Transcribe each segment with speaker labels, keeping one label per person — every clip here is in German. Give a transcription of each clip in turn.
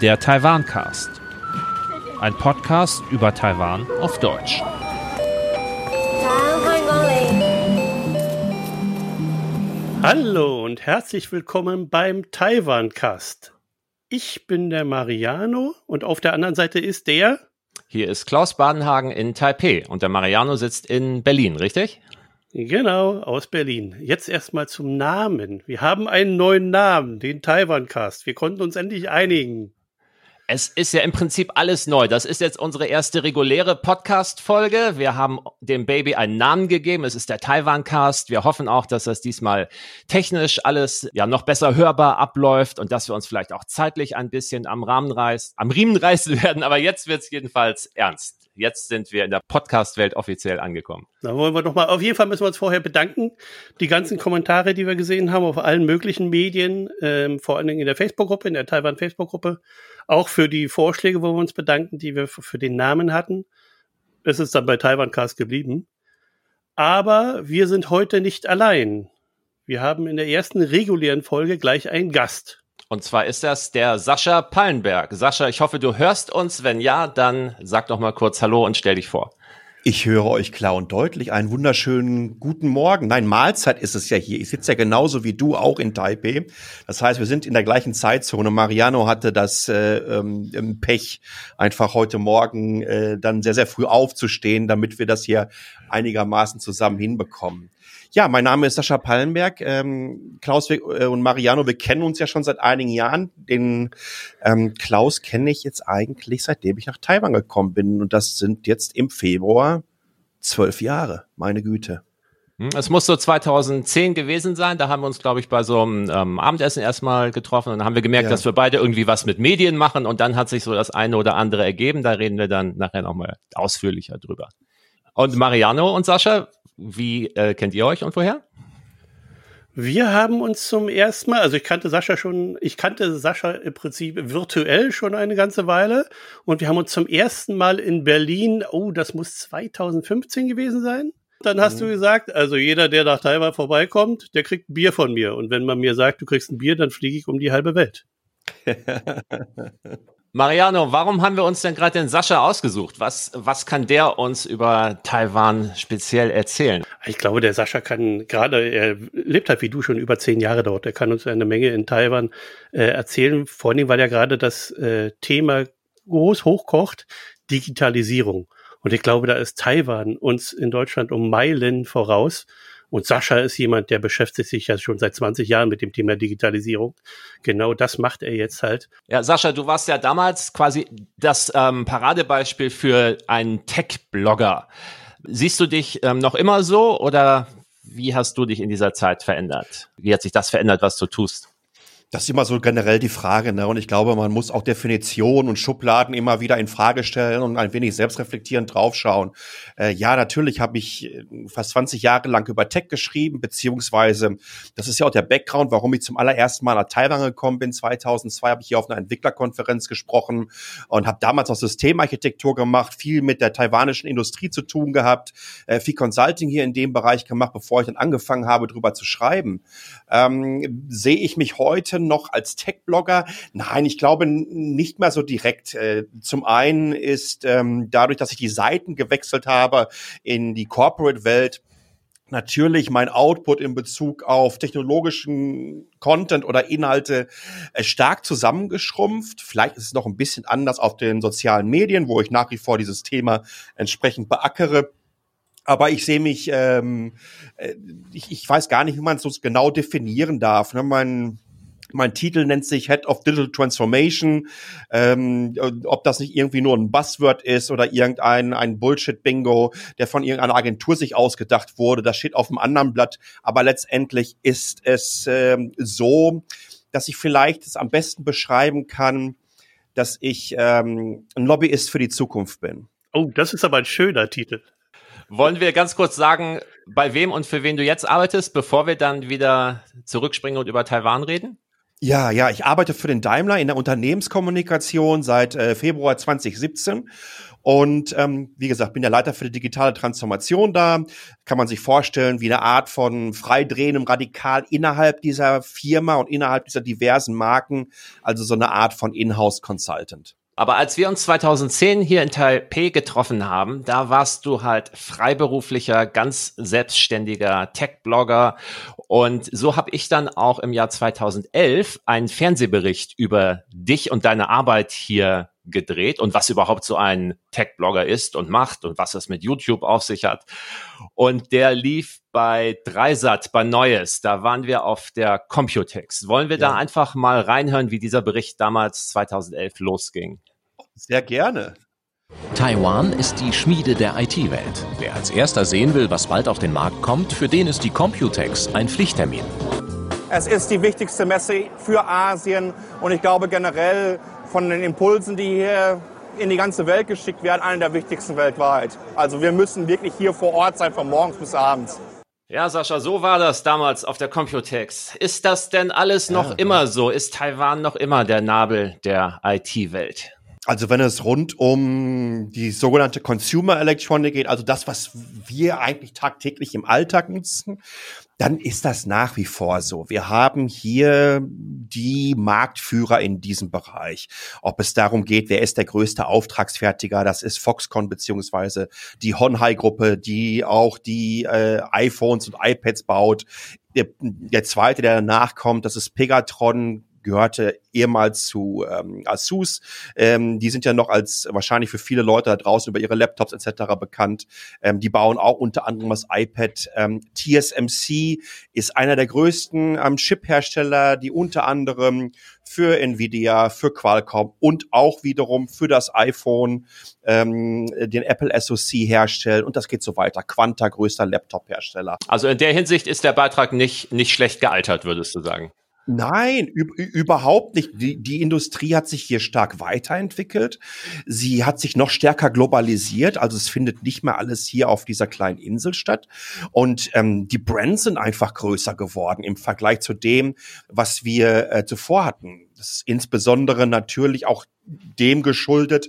Speaker 1: Der Taiwan-Cast. Ein Podcast über Taiwan auf Deutsch.
Speaker 2: Hallo und herzlich willkommen beim Taiwan-Cast. Ich bin der Mariano und auf der anderen Seite ist der.
Speaker 3: Hier ist Klaus Badenhagen in Taipei und der Mariano sitzt in Berlin, richtig?
Speaker 2: Genau, aus Berlin. Jetzt erstmal zum Namen. Wir haben einen neuen Namen, den Taiwan-Cast. Wir konnten uns endlich einigen.
Speaker 3: Es ist ja im Prinzip alles neu. Das ist jetzt unsere erste reguläre Podcast-Folge. Wir haben dem Baby einen Namen gegeben. Es ist der Taiwan-Cast. Wir hoffen auch, dass das diesmal technisch alles ja noch besser hörbar abläuft und dass wir uns vielleicht auch zeitlich ein bisschen am Rahmen reißen, am Riemen reißen werden. Aber jetzt wird es jedenfalls ernst. Jetzt sind wir in der Podcast-Welt offiziell angekommen.
Speaker 2: Da wollen wir doch mal, auf jeden Fall müssen wir uns vorher bedanken. Die ganzen Kommentare, die wir gesehen haben auf allen möglichen Medien, ähm, vor allen Dingen in der Facebook-Gruppe, in der Taiwan-Facebook-Gruppe, auch für die Vorschläge, wo wir uns bedanken, die wir für den Namen hatten. Es ist dann bei Taiwan Cast geblieben. Aber wir sind heute nicht allein. Wir haben in der ersten regulären Folge gleich einen Gast.
Speaker 3: Und zwar ist das der Sascha Pallenberg. Sascha, ich hoffe, du hörst uns. Wenn ja, dann sag doch mal kurz Hallo und stell dich vor.
Speaker 4: Ich höre euch klar und deutlich. Einen wunderschönen guten Morgen. Nein, Mahlzeit ist es ja hier. Ich sitze ja genauso wie du auch in Taipei. Das heißt, wir sind in der gleichen Zeitzone. Mariano hatte das äh, ähm, Pech, einfach heute Morgen äh, dann sehr, sehr früh aufzustehen, damit wir das hier einigermaßen zusammen hinbekommen. Ja, mein Name ist Sascha Pallenberg. Ähm, Klaus äh, und Mariano, wir kennen uns ja schon seit einigen Jahren. Den ähm, Klaus kenne ich jetzt eigentlich, seitdem ich nach Taiwan gekommen bin. Und das sind jetzt im Februar zwölf Jahre. Meine Güte.
Speaker 3: Hm, es muss so 2010 gewesen sein. Da haben wir uns, glaube ich, bei so einem ähm, Abendessen erstmal getroffen und dann haben wir gemerkt, ja. dass wir beide irgendwie was mit Medien machen und dann hat sich so das eine oder andere ergeben. Da reden wir dann nachher nochmal ausführlicher drüber. Und Mariano und Sascha, wie äh, kennt ihr euch und woher?
Speaker 2: Wir haben uns zum ersten Mal, also ich kannte Sascha schon, ich kannte Sascha im Prinzip virtuell schon eine ganze Weile und wir haben uns zum ersten Mal in Berlin, oh, das muss 2015 gewesen sein. Dann hast mhm. du gesagt, also jeder, der nach Taiwan vorbeikommt, der kriegt ein Bier von mir. Und wenn man mir sagt, du kriegst ein Bier, dann fliege ich um die halbe Welt.
Speaker 3: Mariano, warum haben wir uns denn gerade den Sascha ausgesucht? Was, was kann der uns über Taiwan speziell erzählen?
Speaker 2: Ich glaube, der Sascha kann gerade, er lebt halt wie du schon über zehn Jahre dort. Er kann uns eine Menge in Taiwan äh, erzählen, vor allem, weil er gerade das äh, Thema groß hochkocht, Digitalisierung. Und ich glaube, da ist Taiwan uns in Deutschland um Meilen voraus. Und Sascha ist jemand, der beschäftigt sich ja schon seit 20 Jahren mit dem Thema Digitalisierung. Genau das macht er jetzt halt.
Speaker 3: Ja, Sascha, du warst ja damals quasi das ähm, Paradebeispiel für einen Tech-Blogger. Siehst du dich ähm, noch immer so oder wie hast du dich in dieser Zeit verändert? Wie hat sich das verändert, was du tust?
Speaker 4: Das ist immer so generell die Frage, ne? Und ich glaube, man muss auch Definitionen und Schubladen immer wieder in Frage stellen und ein wenig selbstreflektierend draufschauen. Äh, ja, natürlich habe ich äh, fast 20 Jahre lang über Tech geschrieben, beziehungsweise das ist ja auch der Background, warum ich zum allerersten Mal nach Taiwan gekommen bin. 2002 habe ich hier auf einer Entwicklerkonferenz gesprochen und habe damals auch Systemarchitektur gemacht, viel mit der taiwanischen Industrie zu tun gehabt, äh, viel Consulting hier in dem Bereich gemacht, bevor ich dann angefangen habe, drüber zu schreiben. Ähm, sehe ich mich heute noch als Tech-Blogger? Nein, ich glaube nicht mehr so direkt. Äh, zum einen ist ähm, dadurch, dass ich die Seiten gewechselt habe in die Corporate-Welt, natürlich mein Output in Bezug auf technologischen Content oder Inhalte äh, stark zusammengeschrumpft. Vielleicht ist es noch ein bisschen anders auf den sozialen Medien, wo ich nach wie vor dieses Thema entsprechend beackere. Aber ich sehe mich, ähm, äh, ich, ich weiß gar nicht, wie man es so genau definieren darf. Ne? Mein, mein Titel nennt sich Head of Digital Transformation. Ähm, ob das nicht irgendwie nur ein Buzzword ist oder irgendein ein Bullshit-Bingo, der von irgendeiner Agentur sich ausgedacht wurde, das steht auf dem anderen Blatt. Aber letztendlich ist es ähm, so, dass ich vielleicht es am besten beschreiben kann, dass ich ähm, ein Lobbyist für die Zukunft bin.
Speaker 2: Oh, das ist aber ein schöner Titel.
Speaker 3: Wollen wir ganz kurz sagen, bei wem und für wen du jetzt arbeitest, bevor wir dann wieder zurückspringen und über Taiwan reden?
Speaker 4: Ja, ja, ich arbeite für den Daimler in der Unternehmenskommunikation seit äh, Februar 2017 und ähm, wie gesagt, bin der Leiter für die digitale Transformation da. Kann man sich vorstellen, wie eine Art von freidrehendem Radikal innerhalb dieser Firma und innerhalb dieser diversen Marken, also so eine Art von Inhouse Consultant.
Speaker 3: Aber als wir uns 2010 hier in Taipei getroffen haben, da warst du halt freiberuflicher, ganz selbstständiger Tech-Blogger. Und so habe ich dann auch im Jahr 2011 einen Fernsehbericht über dich und deine Arbeit hier gedreht und was überhaupt so ein Tech-Blogger ist und macht und was es mit YouTube auf sich hat. Und der lief bei Dreisat, bei Neues. Da waren wir auf der Computex. Wollen wir ja. da einfach mal reinhören, wie dieser Bericht damals 2011 losging?
Speaker 4: Sehr gerne.
Speaker 5: Taiwan ist die Schmiede der IT-Welt. Wer als erster sehen will, was bald auf den Markt kommt, für den ist die Computex ein Pflichttermin.
Speaker 6: Es ist die wichtigste Messe für Asien und ich glaube generell von den Impulsen, die hier in die ganze Welt geschickt werden, eine der wichtigsten weltweit. Also wir müssen wirklich hier vor Ort sein, von morgens bis abends.
Speaker 3: Ja, Sascha, so war das damals auf der Computex. Ist das denn alles noch ja, immer so? Ist Taiwan noch immer der Nabel der IT-Welt?
Speaker 4: Also wenn es rund um die sogenannte Consumer Electronic geht, also das, was wir eigentlich tagtäglich im Alltag nutzen, dann ist das nach wie vor so. Wir haben hier die Marktführer in diesem Bereich. Ob es darum geht, wer ist der größte Auftragsfertiger, das ist Foxconn beziehungsweise die Honhai-Gruppe, die auch die äh, iPhones und iPads baut. Der, der zweite, der danach kommt, das ist Pegatron, gehörte ehemals zu ähm, Asus. Ähm, die sind ja noch als wahrscheinlich für viele Leute da draußen über ihre Laptops etc. bekannt. Ähm, die bauen auch unter anderem das iPad. Ähm, TSMC ist einer der größten ähm, Chip-Hersteller, die unter anderem für Nvidia, für Qualcomm und auch wiederum für das iPhone ähm, den Apple SoC herstellen und das geht so weiter. Quanta, größter Laptop-Hersteller.
Speaker 3: Also in der Hinsicht ist der Beitrag nicht, nicht schlecht gealtert, würdest du sagen?
Speaker 4: Nein, überhaupt nicht. Die, die Industrie hat sich hier stark weiterentwickelt. Sie hat sich noch stärker globalisiert. Also es findet nicht mehr alles hier auf dieser kleinen Insel statt. Und ähm, die Brands sind einfach größer geworden im Vergleich zu dem, was wir äh, zuvor hatten. Das ist insbesondere natürlich auch dem geschuldet,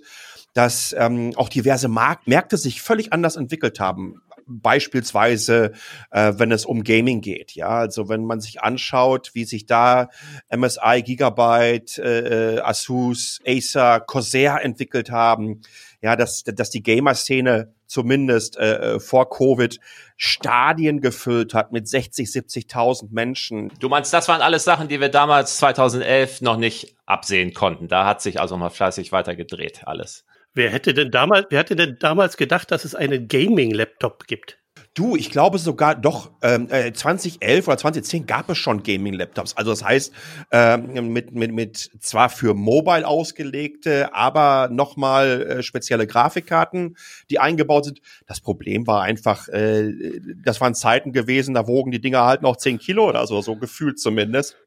Speaker 4: dass ähm, auch diverse Mark Märkte sich völlig anders entwickelt haben beispielsweise, äh, wenn es um Gaming geht. Ja, also wenn man sich anschaut, wie sich da MSI, Gigabyte, äh, äh, Asus, Acer, Corsair entwickelt haben, ja, dass, dass die Gamer-Szene zumindest äh, äh vor Covid Stadien gefüllt hat mit 60, 70.000 Menschen.
Speaker 3: Du meinst, das waren alles Sachen, die wir damals 2011 noch nicht absehen konnten. Da hat sich also mal fleißig weiter gedreht, alles.
Speaker 2: Wer hätte denn damals, wer hätte denn damals gedacht, dass es einen Gaming-Laptop gibt?
Speaker 4: Du, ich glaube sogar doch, ähm, 2011 äh, oder 2010 gab es schon Gaming-Laptops. Also das heißt, ähm, mit, mit, mit zwar für Mobile ausgelegte, aber nochmal äh, spezielle Grafikkarten, die eingebaut sind. Das Problem war einfach, äh, das waren Zeiten gewesen, da wogen die Dinger halt noch 10 Kilo oder so, so gefühlt zumindest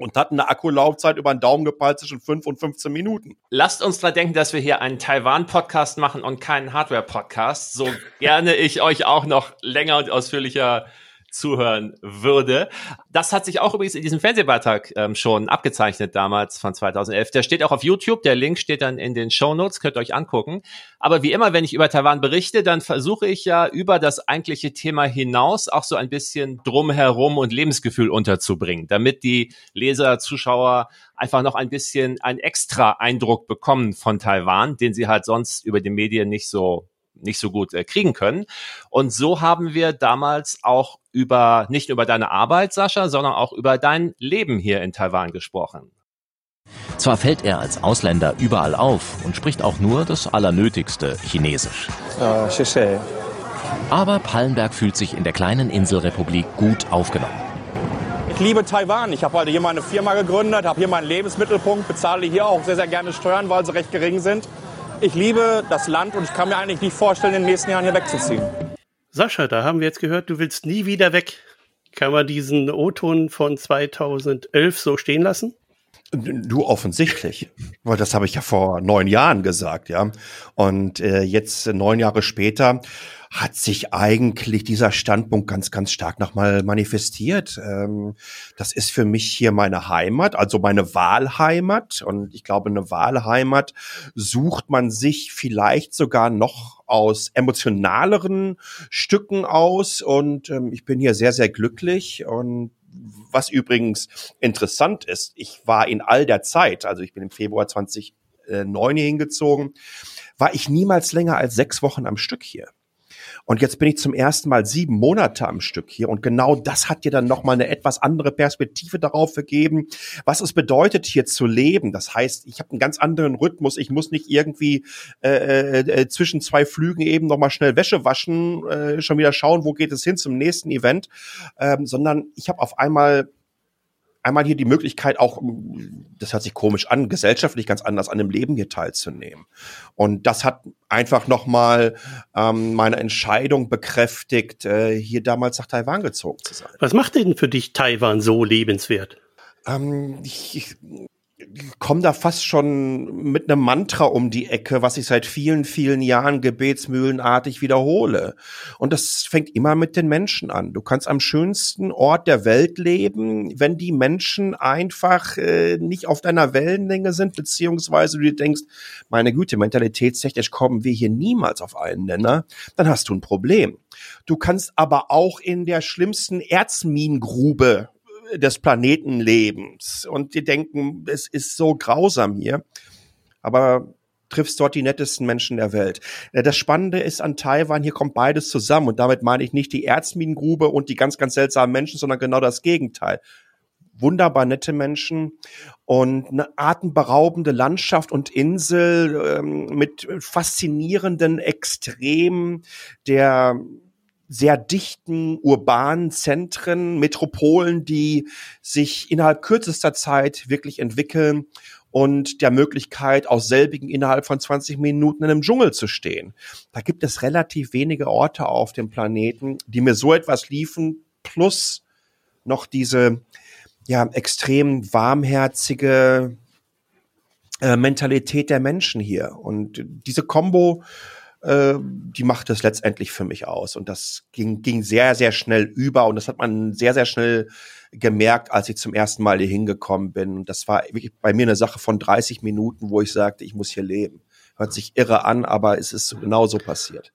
Speaker 4: und hatten eine Akkulaufzeit über einen Daumen gepeilt zwischen 5 und 15 Minuten.
Speaker 3: Lasst uns dran denken, dass wir hier einen Taiwan-Podcast machen und keinen Hardware-Podcast. So gerne ich euch auch noch länger und ausführlicher zuhören würde. Das hat sich auch übrigens in diesem Fernsehbeitrag ähm, schon abgezeichnet damals von 2011. Der steht auch auf YouTube. Der Link steht dann in den Show Notes. Könnt ihr euch angucken. Aber wie immer, wenn ich über Taiwan berichte, dann versuche ich ja über das eigentliche Thema hinaus auch so ein bisschen drumherum und Lebensgefühl unterzubringen, damit die Leser, Zuschauer einfach noch ein bisschen einen extra Eindruck bekommen von Taiwan, den sie halt sonst über die Medien nicht so nicht so gut äh, kriegen können. Und so haben wir damals auch über, nicht nur über deine Arbeit, Sascha, sondern auch über dein Leben hier in Taiwan gesprochen.
Speaker 5: Zwar fällt er als Ausländer überall auf und spricht auch nur das Allernötigste Chinesisch.
Speaker 6: Uh,
Speaker 5: Aber Pallenberg fühlt sich in der kleinen Inselrepublik gut aufgenommen.
Speaker 6: Ich liebe Taiwan. Ich habe halt hier meine Firma gegründet, habe hier meinen Lebensmittelpunkt, bezahle hier auch sehr, sehr gerne Steuern, weil sie recht gering sind ich liebe das Land und ich kann mir eigentlich nicht vorstellen, in den nächsten Jahren hier wegzuziehen.
Speaker 2: Sascha, da haben wir jetzt gehört, du willst nie wieder weg. Kann man diesen O-Ton von 2011 so stehen lassen?
Speaker 4: Du offensichtlich, weil das habe ich ja vor neun Jahren gesagt, ja. Und äh, jetzt neun Jahre später hat sich eigentlich dieser Standpunkt ganz, ganz stark nochmal manifestiert. Ähm, das ist für mich hier meine Heimat, also meine Wahlheimat. Und ich glaube, eine Wahlheimat sucht man sich vielleicht sogar noch aus emotionaleren Stücken aus. Und ähm, ich bin hier sehr, sehr glücklich und was übrigens interessant ist, ich war in all der Zeit, also ich bin im Februar 2009 hier hingezogen, war ich niemals länger als sechs Wochen am Stück hier. Und jetzt bin ich zum ersten Mal sieben Monate am Stück hier. Und genau das hat dir dann nochmal eine etwas andere Perspektive darauf gegeben, was es bedeutet, hier zu leben. Das heißt, ich habe einen ganz anderen Rhythmus. Ich muss nicht irgendwie äh, äh, äh, zwischen zwei Flügen eben nochmal schnell Wäsche waschen, äh, schon wieder schauen, wo geht es hin zum nächsten Event, ähm, sondern ich habe auf einmal einmal hier die Möglichkeit auch, das hört sich komisch an, gesellschaftlich ganz anders an dem Leben hier teilzunehmen. Und das hat einfach nochmal ähm, meine Entscheidung bekräftigt, äh, hier damals nach Taiwan gezogen zu sein.
Speaker 2: Was macht denn für dich Taiwan so lebenswert?
Speaker 4: Ähm, ich, ich komme da fast schon mit einem Mantra um die Ecke, was ich seit vielen, vielen Jahren gebetsmühlenartig wiederhole. Und das fängt immer mit den Menschen an. Du kannst am schönsten Ort der Welt leben, wenn die Menschen einfach äh, nicht auf deiner Wellenlänge sind, beziehungsweise du dir denkst, meine Güte, mentalitätstechnisch kommen wir hier niemals auf einen Nenner, dann hast du ein Problem. Du kannst aber auch in der schlimmsten Erzminengrube des Planetenlebens. Und die denken, es ist so grausam hier. Aber triffst dort die nettesten Menschen der Welt. Äh, das Spannende ist an Taiwan, hier kommt beides zusammen. Und damit meine ich nicht die Erzminengrube und die ganz, ganz seltsamen Menschen, sondern genau das Gegenteil. Wunderbar nette Menschen und eine atemberaubende Landschaft und Insel ähm, mit faszinierenden Extremen der sehr dichten urbanen Zentren, Metropolen, die sich innerhalb kürzester Zeit wirklich entwickeln und der Möglichkeit, aus selbigen innerhalb von 20 Minuten in einem Dschungel zu stehen. Da gibt es relativ wenige Orte auf dem Planeten, die mir so etwas liefen, plus noch diese ja extrem warmherzige äh, Mentalität der Menschen hier. Und diese Combo äh, die macht es letztendlich für mich aus. Und das ging, ging sehr, sehr schnell über und das hat man sehr, sehr schnell gemerkt, als ich zum ersten Mal hier hingekommen bin. Und das war wirklich bei mir eine Sache von 30 Minuten, wo ich sagte, ich muss hier leben. Hört sich irre an, aber es ist genau so passiert.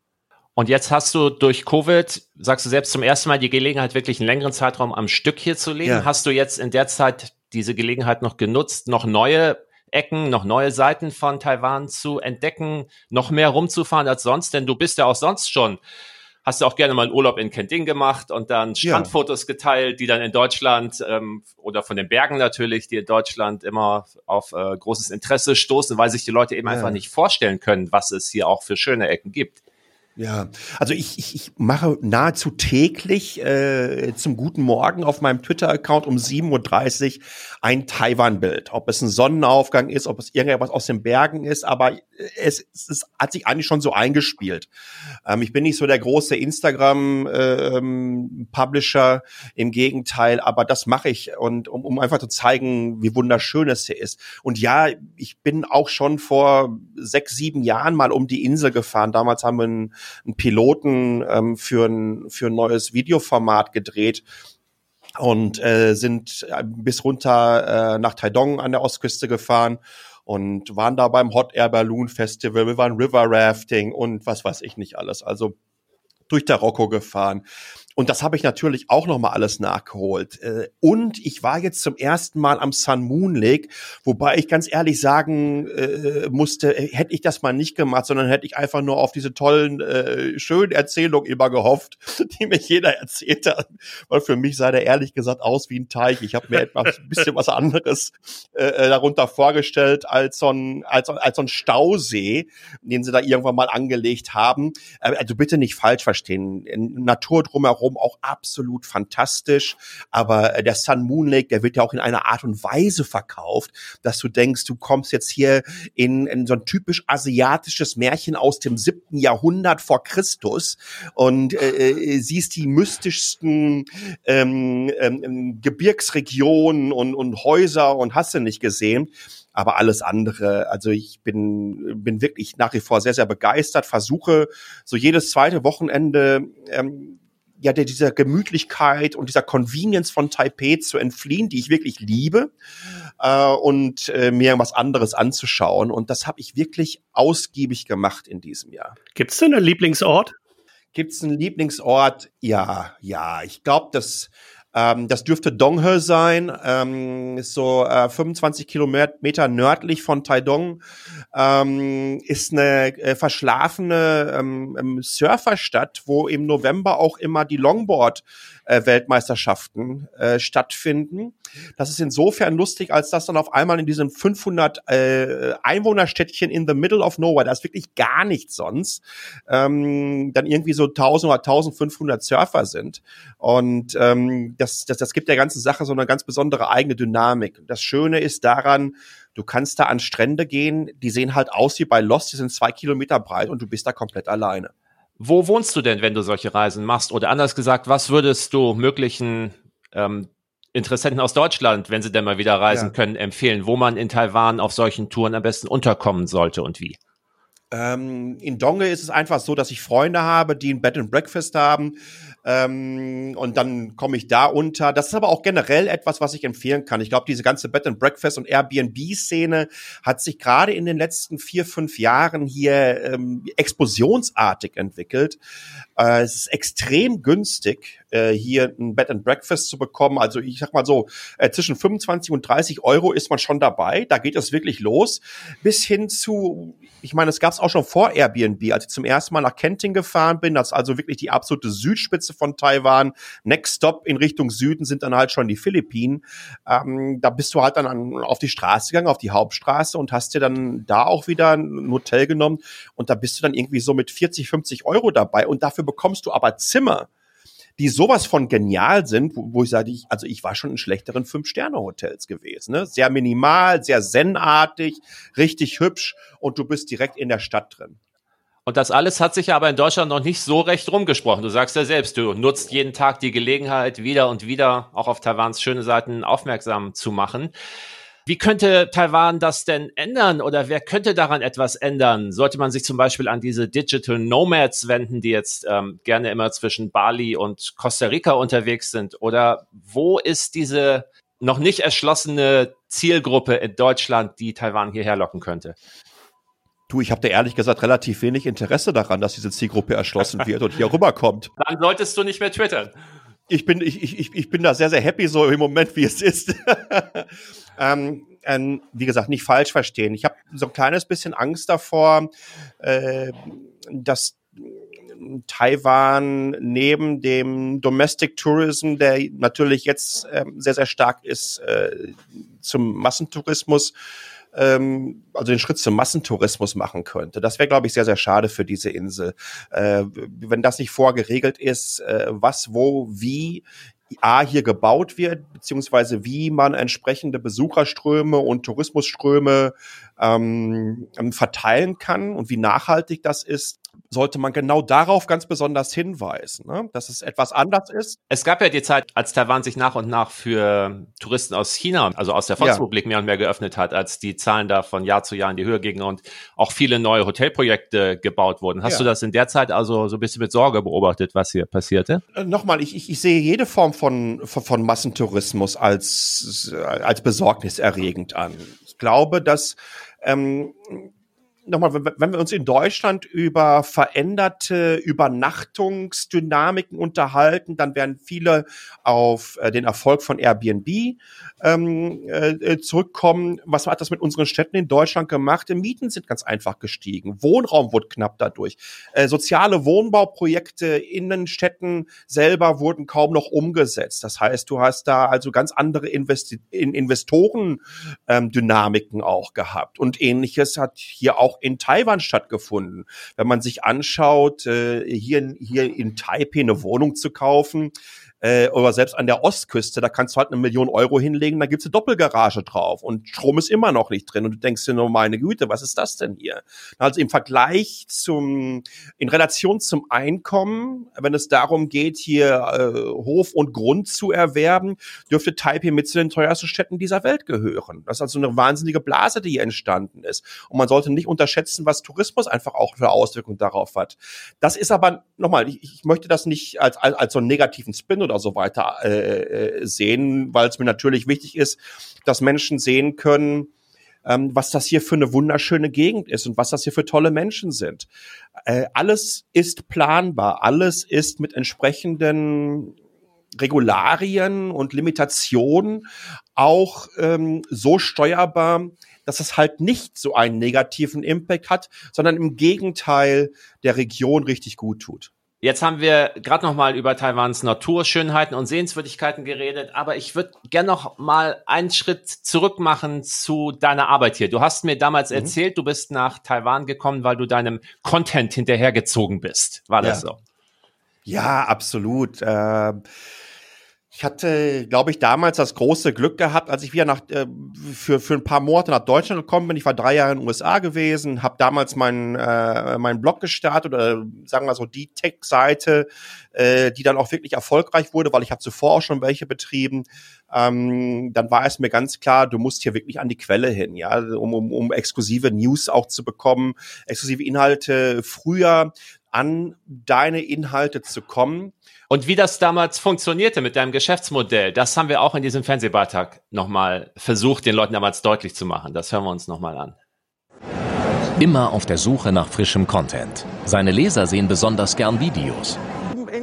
Speaker 3: Und jetzt hast du durch Covid, sagst du selbst zum ersten Mal die Gelegenheit, wirklich einen längeren Zeitraum am Stück hier zu leben. Ja. Hast du jetzt in der Zeit diese Gelegenheit noch genutzt, noch neue Ecken, noch neue Seiten von Taiwan zu entdecken, noch mehr rumzufahren als sonst, denn du bist ja auch sonst schon hast du auch gerne mal einen Urlaub in Kenting gemacht und dann Strandfotos ja. geteilt, die dann in Deutschland ähm, oder von den Bergen natürlich, die in Deutschland immer auf äh, großes Interesse stoßen, weil sich die Leute eben ja. einfach nicht vorstellen können, was es hier auch für schöne Ecken gibt.
Speaker 4: Ja, also ich, ich, ich mache nahezu täglich äh, zum guten Morgen auf meinem Twitter-Account um 7.30 Uhr ein Taiwan-Bild. Ob es ein Sonnenaufgang ist, ob es irgendwas aus den Bergen ist, aber es, es hat sich eigentlich schon so eingespielt. Ähm, ich bin nicht so der große Instagram-Publisher, äh, im Gegenteil, aber das mache ich und um, um einfach zu zeigen, wie wunderschön es hier ist. Und ja, ich bin auch schon vor sechs, sieben Jahren mal um die Insel gefahren. Damals haben wir einen, einen Piloten ähm, für, ein, für ein neues Videoformat gedreht und äh, sind äh, bis runter äh, nach Taidong an der Ostküste gefahren und waren da beim Hot Air Balloon Festival, wir waren River Rafting und was weiß ich nicht alles. Also durch Tarokko gefahren. Und das habe ich natürlich auch noch mal alles nachgeholt. Äh, und ich war jetzt zum ersten Mal am Sun Moon Lake, wobei ich ganz ehrlich sagen äh, musste, äh, hätte ich das mal nicht gemacht, sondern hätte ich einfach nur auf diese tollen, äh, schönen Erzählungen immer gehofft, die mir jeder erzählt hat. Weil für mich sah der ehrlich gesagt aus wie ein Teich. Ich habe mir etwas ein bisschen was anderes äh, darunter vorgestellt als so ein, als, als so ein Stausee, den sie da irgendwann mal angelegt haben. Also bitte nicht falsch verstehen. Natur drumherum drumherum auch absolut fantastisch. Aber äh, der Sun Moon Lake, der wird ja auch in einer Art und Weise verkauft, dass du denkst, du kommst jetzt hier in, in so ein typisch asiatisches Märchen aus dem siebten Jahrhundert vor Christus und äh, äh siehst die mystischsten ähm, ähm, Gebirgsregionen und, und Häuser und hast du nicht gesehen. Aber alles andere, also ich bin, bin wirklich nach wie vor sehr, sehr begeistert, versuche so jedes zweite Wochenende ähm, ja der, dieser Gemütlichkeit und dieser Convenience von Taipei zu entfliehen, die ich wirklich liebe, äh, und äh, mir was anderes anzuschauen. Und das habe ich wirklich ausgiebig gemacht in diesem Jahr.
Speaker 2: Gibt es denn einen Lieblingsort?
Speaker 4: Gibt es einen Lieblingsort? Ja, ja. Ich glaube, dass ähm, das dürfte Donghe sein, ähm, ist so äh, 25 Kilometer nördlich von Taidong. Ähm, ist eine äh, verschlafene ähm, ähm Surferstadt, wo im November auch immer die Longboard äh, Weltmeisterschaften äh, stattfinden. Das ist insofern lustig, als dass dann auf einmal in diesem 500 äh, Einwohnerstädtchen in the middle of nowhere, da ist wirklich gar nichts sonst, ähm, dann irgendwie so 1000 oder 1500 Surfer sind. Und ähm, das, das, das gibt der ganzen Sache so eine ganz besondere eigene Dynamik. Das Schöne ist daran, du kannst da an Strände gehen, die sehen halt aus wie bei Lost, die sind zwei Kilometer breit und du bist da komplett alleine.
Speaker 3: Wo wohnst du denn, wenn du solche Reisen machst? Oder anders gesagt, was würdest du möglichen ähm, Interessenten aus Deutschland, wenn sie denn mal wieder reisen ja. können, empfehlen, wo man in Taiwan auf solchen Touren am besten unterkommen sollte und wie?
Speaker 4: Ähm, in Dongge ist es einfach so, dass ich Freunde habe, die ein Bed and Breakfast haben. Ähm, und dann komme ich da unter. Das ist aber auch generell etwas, was ich empfehlen kann. Ich glaube, diese ganze Bed and Breakfast und Airbnb-Szene hat sich gerade in den letzten vier, fünf Jahren hier ähm, explosionsartig entwickelt. Äh, es ist extrem günstig, äh, hier ein Bed and Breakfast zu bekommen. Also ich sag mal so, äh, zwischen 25 und 30 Euro ist man schon dabei. Da geht es wirklich los. Bis hin zu, ich meine, es gab es auch schon vor Airbnb, als ich zum ersten Mal nach Kenting gefahren bin. Das ist also wirklich die absolute Südspitze von Taiwan. Next Stop in Richtung Süden sind dann halt schon die Philippinen. Ähm, da bist du halt dann an, auf die Straße gegangen, auf die Hauptstraße und hast dir dann da auch wieder ein Hotel genommen. Und da bist du dann irgendwie so mit 40, 50 Euro dabei. Und dafür bekommst du aber Zimmer die sowas von genial sind, wo, wo ich sage, ich, also ich war schon in schlechteren Fünf-Sterne-Hotels gewesen. Ne? Sehr minimal, sehr zen-artig, richtig hübsch und du bist direkt in der Stadt drin.
Speaker 3: Und das alles hat sich aber in Deutschland noch nicht so recht rumgesprochen. Du sagst ja selbst, du nutzt jeden Tag die Gelegenheit, wieder und wieder auch auf Taiwans schöne Seiten aufmerksam zu machen. Wie könnte Taiwan das denn ändern oder wer könnte daran etwas ändern? Sollte man sich zum Beispiel an diese Digital Nomads wenden, die jetzt ähm, gerne immer zwischen Bali und Costa Rica unterwegs sind? Oder wo ist diese noch nicht erschlossene Zielgruppe in Deutschland, die Taiwan hierher locken könnte?
Speaker 4: Du, ich habe da ehrlich gesagt relativ wenig Interesse daran, dass diese Zielgruppe erschlossen wird und hier rüberkommt.
Speaker 3: Dann solltest du nicht mehr twittern.
Speaker 4: Ich bin, ich, ich, ich bin da sehr, sehr happy so im Moment, wie es ist. ähm, ähm, wie gesagt, nicht falsch verstehen. Ich habe so ein kleines bisschen Angst davor, äh, dass Taiwan neben dem Domestic Tourism, der natürlich jetzt äh, sehr, sehr stark ist, äh, zum Massentourismus ähm, also den Schritt zum Massentourismus machen könnte. Das wäre, glaube ich, sehr, sehr schade für diese Insel. Äh, wenn das nicht vorgeregelt ist, äh, was, wo, wie A hier gebaut wird, beziehungsweise wie man entsprechende Besucherströme und Tourismusströme ähm, verteilen kann und wie nachhaltig das ist, sollte man genau darauf ganz besonders hinweisen, ne? dass es etwas anders ist.
Speaker 3: Es gab ja die Zeit, als Taiwan sich nach und nach für Touristen aus China, also aus der Volksrepublik ja. mehr und mehr geöffnet hat, als die Zahlen da von Jahr zu Jahr in die Höhe gingen und auch viele neue Hotelprojekte gebaut wurden. Hast ja. du das in der Zeit also so ein bisschen mit Sorge beobachtet, was hier passierte?
Speaker 4: Äh, nochmal, ich, ich, ich sehe jede Form von, von, von Massentourismus als, als besorgniserregend an. Ich glaube, dass ähm, nochmal, wenn wir uns in Deutschland über veränderte Übernachtungsdynamiken unterhalten, dann werden viele auf äh, den Erfolg von Airbnb ähm, äh, zurückkommen. Was hat das mit unseren Städten in Deutschland gemacht? Die Mieten sind ganz einfach gestiegen. Wohnraum wurde knapp dadurch. Äh, soziale Wohnbauprojekte in den Städten selber wurden kaum noch umgesetzt. Das heißt, du hast da also ganz andere Investi in Investoren-Dynamiken ähm, auch gehabt. Und ähnliches hat hier auch auch in Taiwan stattgefunden. Wenn man sich anschaut, äh, hier, hier in Taipei eine Wohnung zu kaufen, äh, oder selbst an der Ostküste, da kannst du halt eine Million Euro hinlegen, da gibt's eine Doppelgarage drauf und Strom ist immer noch nicht drin und du denkst dir nur, meine Güte, was ist das denn hier? Also im Vergleich zum, in Relation zum Einkommen, wenn es darum geht, hier äh, Hof und Grund zu erwerben, dürfte Taipei mit zu den teuersten Städten dieser Welt gehören. Das ist also eine wahnsinnige Blase, die hier entstanden ist. Und man sollte nicht unterschätzen, was Tourismus einfach auch für Auswirkungen darauf hat. Das ist aber, nochmal, ich, ich möchte das nicht als, als, als so einen negativen Spin oder so weiter äh, äh, sehen, weil es mir natürlich wichtig ist, dass Menschen sehen können, ähm, was das hier für eine wunderschöne Gegend ist und was das hier für tolle Menschen sind. Äh, alles ist planbar, alles ist mit entsprechenden Regularien und Limitationen auch ähm, so steuerbar, dass es halt nicht so einen negativen Impact hat, sondern im Gegenteil der Region richtig gut tut.
Speaker 3: Jetzt haben wir gerade noch mal über Taiwans Naturschönheiten und Sehenswürdigkeiten geredet, aber ich würde gerne noch mal einen Schritt zurück machen zu deiner Arbeit hier. Du hast mir damals mhm. erzählt, du bist nach Taiwan gekommen, weil du deinem Content hinterhergezogen bist. War das
Speaker 4: ja.
Speaker 3: so?
Speaker 4: Ja, absolut. Äh ich hatte, glaube ich, damals das große Glück gehabt, als ich wieder nach, äh, für, für ein paar Monate nach Deutschland gekommen bin. Ich war drei Jahre in den USA gewesen, habe damals meinen äh, meinen Blog gestartet oder sagen wir so die Tech-Seite, äh, die dann auch wirklich erfolgreich wurde, weil ich habe zuvor auch schon welche betrieben. Ähm, dann war es mir ganz klar, du musst hier wirklich an die Quelle hin, ja, um, um, um exklusive News auch zu bekommen, exklusive Inhalte früher an deine Inhalte zu kommen.
Speaker 3: Und wie das damals funktionierte mit deinem Geschäftsmodell, das haben wir auch in diesem Fernsehbeitrag nochmal versucht, den Leuten damals deutlich zu machen. Das hören wir uns nochmal an.
Speaker 5: Immer auf der Suche nach frischem Content. Seine Leser sehen besonders gern Videos.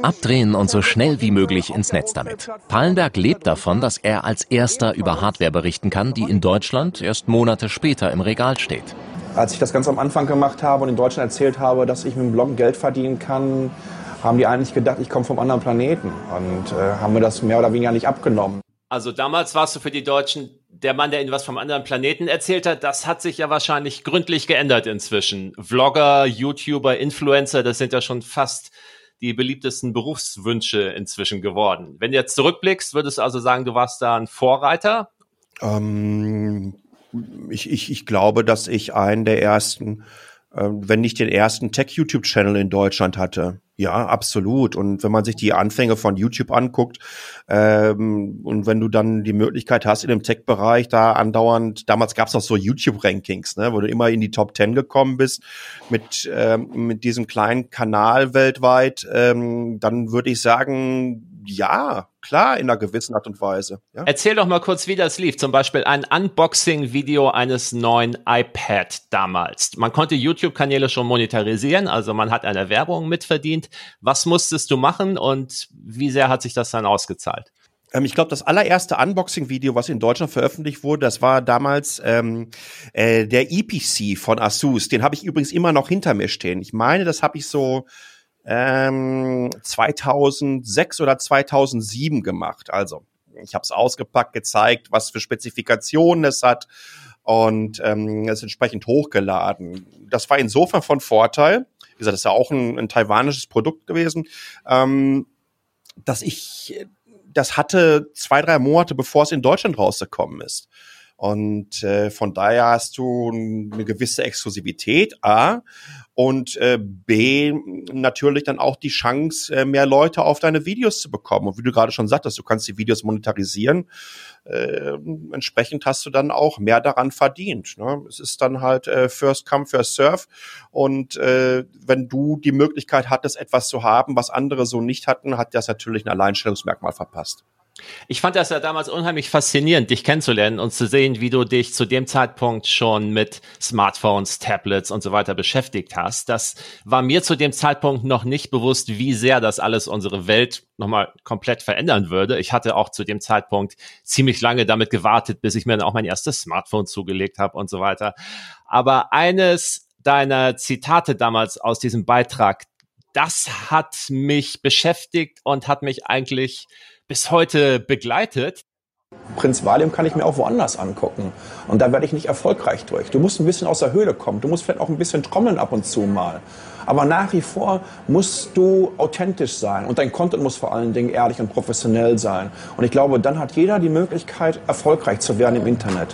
Speaker 5: Abdrehen und so schnell wie möglich ins Netz damit. Pallenberg lebt davon, dass er als erster über Hardware berichten kann, die in Deutschland erst Monate später im Regal steht.
Speaker 6: Als ich das ganz am Anfang gemacht habe und in Deutschland erzählt habe, dass ich mit dem Blog Geld verdienen kann, haben die eigentlich gedacht, ich komme vom anderen Planeten und äh, haben mir das mehr oder weniger nicht abgenommen.
Speaker 3: Also damals warst du für die Deutschen der Mann, der ihnen was vom anderen Planeten erzählt hat. Das hat sich ja wahrscheinlich gründlich geändert inzwischen. Vlogger, YouTuber, Influencer, das sind ja schon fast die beliebtesten Berufswünsche inzwischen geworden. Wenn du jetzt zurückblickst, würdest du also sagen, du warst da ein Vorreiter?
Speaker 4: Ähm, ich, ich, ich glaube, dass ich einen der ersten, äh, wenn nicht den ersten Tech-YouTube-Channel in Deutschland hatte. Ja, absolut. Und wenn man sich die Anfänge von YouTube anguckt ähm, und wenn du dann die Möglichkeit hast, in dem Tech-Bereich da andauernd, damals gab es noch so YouTube-Rankings, ne, wo du immer in die Top 10 gekommen bist mit, ähm, mit diesem kleinen Kanal weltweit, ähm, dann würde ich sagen, ja, klar, in einer gewissen Art und Weise. Ja?
Speaker 3: Erzähl doch mal kurz, wie das lief. Zum Beispiel ein Unboxing-Video eines neuen iPad damals. Man konnte YouTube-Kanäle schon monetarisieren, also man hat eine Werbung mitverdient. Was musstest du machen und wie sehr hat sich das dann ausgezahlt?
Speaker 4: Ähm, ich glaube, das allererste Unboxing-Video, was in Deutschland veröffentlicht wurde, das war damals ähm, äh, der EPC von Asus. Den habe ich übrigens immer noch hinter mir stehen. Ich meine, das habe ich so ähm, 2006 oder 2007 gemacht. Also ich habe es ausgepackt, gezeigt, was für Spezifikationen es hat und ähm, es entsprechend hochgeladen. Das war insofern von Vorteil. Wie gesagt, das ist ja auch ein, ein taiwanisches Produkt gewesen, ähm, dass ich das hatte zwei, drei Monate, bevor es in Deutschland rausgekommen ist. Und äh, von daher hast du eine gewisse Exklusivität, A, und äh, B, natürlich dann auch die Chance, äh, mehr Leute auf deine Videos zu bekommen. Und wie du gerade schon sagtest, du kannst die Videos monetarisieren. Äh, entsprechend hast du dann auch mehr daran verdient. Ne? Es ist dann halt äh, First Come, First Serve. Und äh, wenn du die Möglichkeit hattest, etwas zu haben, was andere so nicht hatten, hat das natürlich ein Alleinstellungsmerkmal verpasst.
Speaker 3: Ich fand das ja damals unheimlich faszinierend, dich kennenzulernen und zu sehen, wie du dich zu dem Zeitpunkt schon mit Smartphones, Tablets und so weiter beschäftigt hast. Das war mir zu dem Zeitpunkt noch nicht bewusst, wie sehr das alles unsere Welt nochmal komplett verändern würde. Ich hatte auch zu dem Zeitpunkt ziemlich lange damit gewartet, bis ich mir dann auch mein erstes Smartphone zugelegt habe und so weiter. Aber eines deiner Zitate damals aus diesem Beitrag, das hat mich beschäftigt und hat mich eigentlich bis heute begleitet.
Speaker 6: Prinz Valium kann ich mir auch woanders angucken. Und da werde ich nicht erfolgreich durch. Du musst ein bisschen aus der Höhle kommen. Du musst vielleicht auch ein bisschen trommeln ab und zu mal. Aber nach wie vor musst du authentisch sein und dein Content muss vor allen Dingen ehrlich und professionell sein. Und ich glaube, dann hat jeder die Möglichkeit, erfolgreich zu werden im Internet.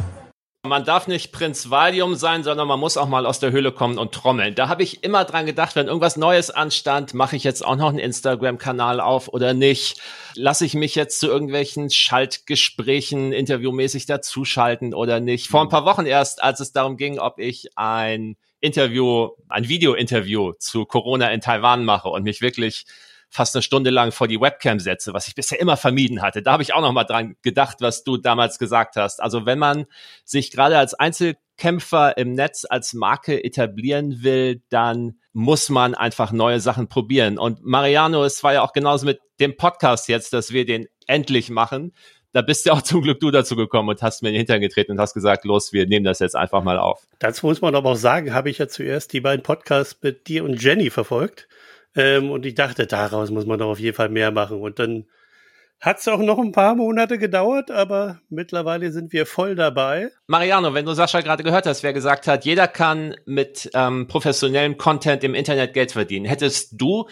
Speaker 3: Man darf nicht Prinz Valium sein, sondern man muss auch mal aus der Höhle kommen und trommeln. Da habe ich immer dran gedacht, wenn irgendwas Neues anstand, mache ich jetzt auch noch einen Instagram-Kanal auf oder nicht? Lasse ich mich jetzt zu irgendwelchen Schaltgesprächen interviewmäßig dazuschalten oder nicht? Vor ein paar Wochen erst, als es darum ging, ob ich ein Interview, ein Video-Interview zu Corona in Taiwan mache und mich wirklich fast eine Stunde lang vor die Webcam setze, was ich bisher immer vermieden hatte. Da habe ich auch noch mal dran gedacht, was du damals gesagt hast. Also wenn man sich gerade als Einzelkämpfer im Netz als Marke etablieren will, dann muss man einfach neue Sachen probieren. Und Mariano, es war ja auch genauso mit dem Podcast jetzt, dass wir den endlich machen. Da bist ja auch zum Glück du dazu gekommen und hast mir in den Hintern getreten und hast gesagt, los, wir nehmen das jetzt einfach mal auf.
Speaker 2: Dazu muss man aber auch sagen, habe ich ja zuerst die beiden Podcasts mit dir und Jenny verfolgt. Ähm, und ich dachte, daraus muss man doch auf jeden Fall mehr machen. Und dann hat es auch noch ein paar Monate gedauert, aber mittlerweile sind wir voll dabei.
Speaker 3: Mariano, wenn du Sascha gerade gehört hast, wer gesagt hat, jeder kann mit ähm, professionellem Content im Internet Geld verdienen. Hättest du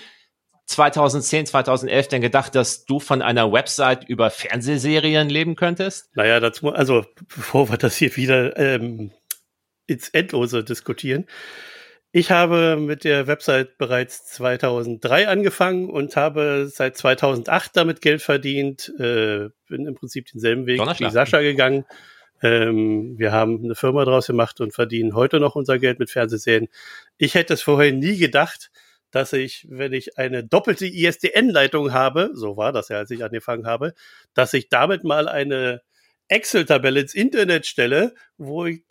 Speaker 3: 2010, 2011 denn gedacht, dass du von einer Website über Fernsehserien leben könntest?
Speaker 2: Naja, dazu, also bevor wir das hier wieder ähm, ins Endlose diskutieren, ich habe mit der Website bereits 2003 angefangen und habe seit 2008 damit Geld verdient. Äh, bin im Prinzip denselben Weg wie Sascha gegangen. Ähm, wir haben eine Firma draus gemacht und verdienen heute noch unser Geld mit Fernsehserien. Ich hätte es vorher nie gedacht, dass ich, wenn ich eine doppelte ISDN-Leitung habe, so war das ja, als ich angefangen habe, dass ich damit mal eine Excel-Tabelle ins Internet stelle, wo ich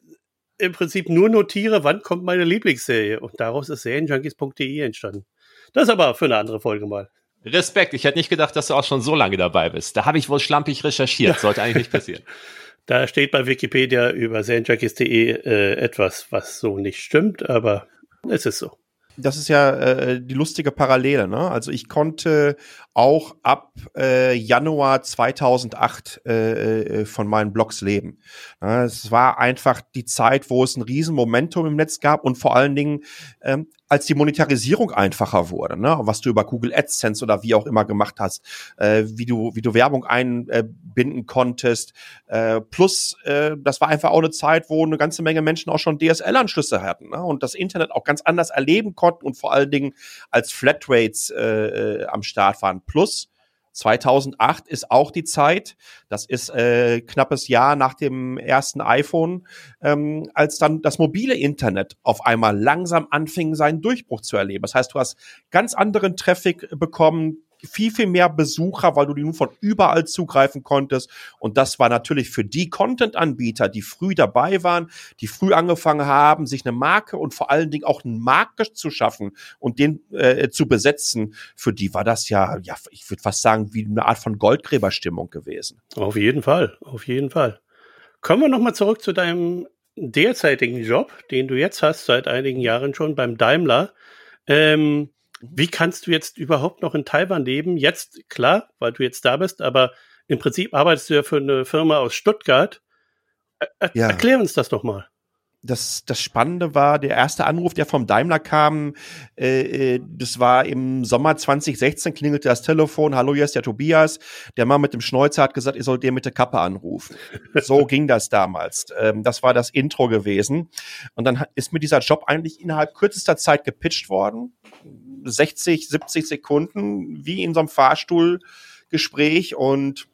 Speaker 2: im Prinzip nur notiere, wann kommt meine Lieblingsserie. Und daraus ist Serienjunkies.de entstanden. Das ist aber für eine andere Folge mal.
Speaker 3: Respekt, ich hätte nicht gedacht, dass du auch schon so lange dabei bist. Da habe ich wohl schlampig recherchiert, sollte eigentlich nicht passieren.
Speaker 2: Da steht bei Wikipedia über Serienjunkies.de äh, etwas, was so nicht stimmt, aber es ist so
Speaker 4: das ist ja äh, die lustige Parallele. Ne? Also ich konnte auch ab äh, Januar 2008 äh, äh, von meinen Blogs leben. Ja, es war einfach die Zeit, wo es ein Riesenmomentum im Netz gab und vor allen Dingen ähm, als die Monetarisierung einfacher wurde, ne? was du über Google AdSense oder wie auch immer gemacht hast, äh, wie du wie du Werbung einbinden konntest, äh, plus äh, das war einfach auch eine Zeit, wo eine ganze Menge Menschen auch schon DSL-Anschlüsse hatten ne? und das Internet auch ganz anders erleben konnten und vor allen Dingen als Flatrates äh, äh, am Start waren. Plus 2008 ist auch die Zeit, das ist äh, knappes Jahr nach dem ersten iPhone, ähm, als dann das mobile Internet auf einmal langsam anfing, seinen Durchbruch zu erleben. Das heißt, du hast ganz anderen Traffic bekommen, viel, viel mehr Besucher, weil du die nun von überall zugreifen konntest. Und das war natürlich für die Content-Anbieter, die früh dabei waren, die früh angefangen haben, sich eine Marke und vor allen Dingen auch einen Markt zu schaffen und den äh, zu besetzen. Für die war das ja, ja, ich würde fast sagen, wie eine Art von Goldgräberstimmung gewesen.
Speaker 2: Auf jeden Fall, auf jeden Fall. Kommen wir nochmal zurück zu deinem derzeitigen Job, den du jetzt hast, seit einigen Jahren schon beim Daimler. Ähm, wie kannst du jetzt überhaupt noch in Taiwan leben? Jetzt, klar, weil du jetzt da bist, aber im Prinzip arbeitest du ja für eine Firma aus Stuttgart. Er ja. Erklär uns das doch mal
Speaker 4: das, das Spannende war, der erste Anruf, der vom Daimler kam, äh, äh das war im Sommer 2016, klingelte das Telefon, hallo, hier ist der Tobias. Der Mann mit dem Schnäuzer hat gesagt, ihr sollt den mit der Kappe anrufen. So ging das damals. Ähm, das war das Intro gewesen. Und dann ist mir dieser Job eigentlich innerhalb kürzester Zeit gepitcht worden. 60, 70 Sekunden, wie in so einem Fahrstuhlgespräch und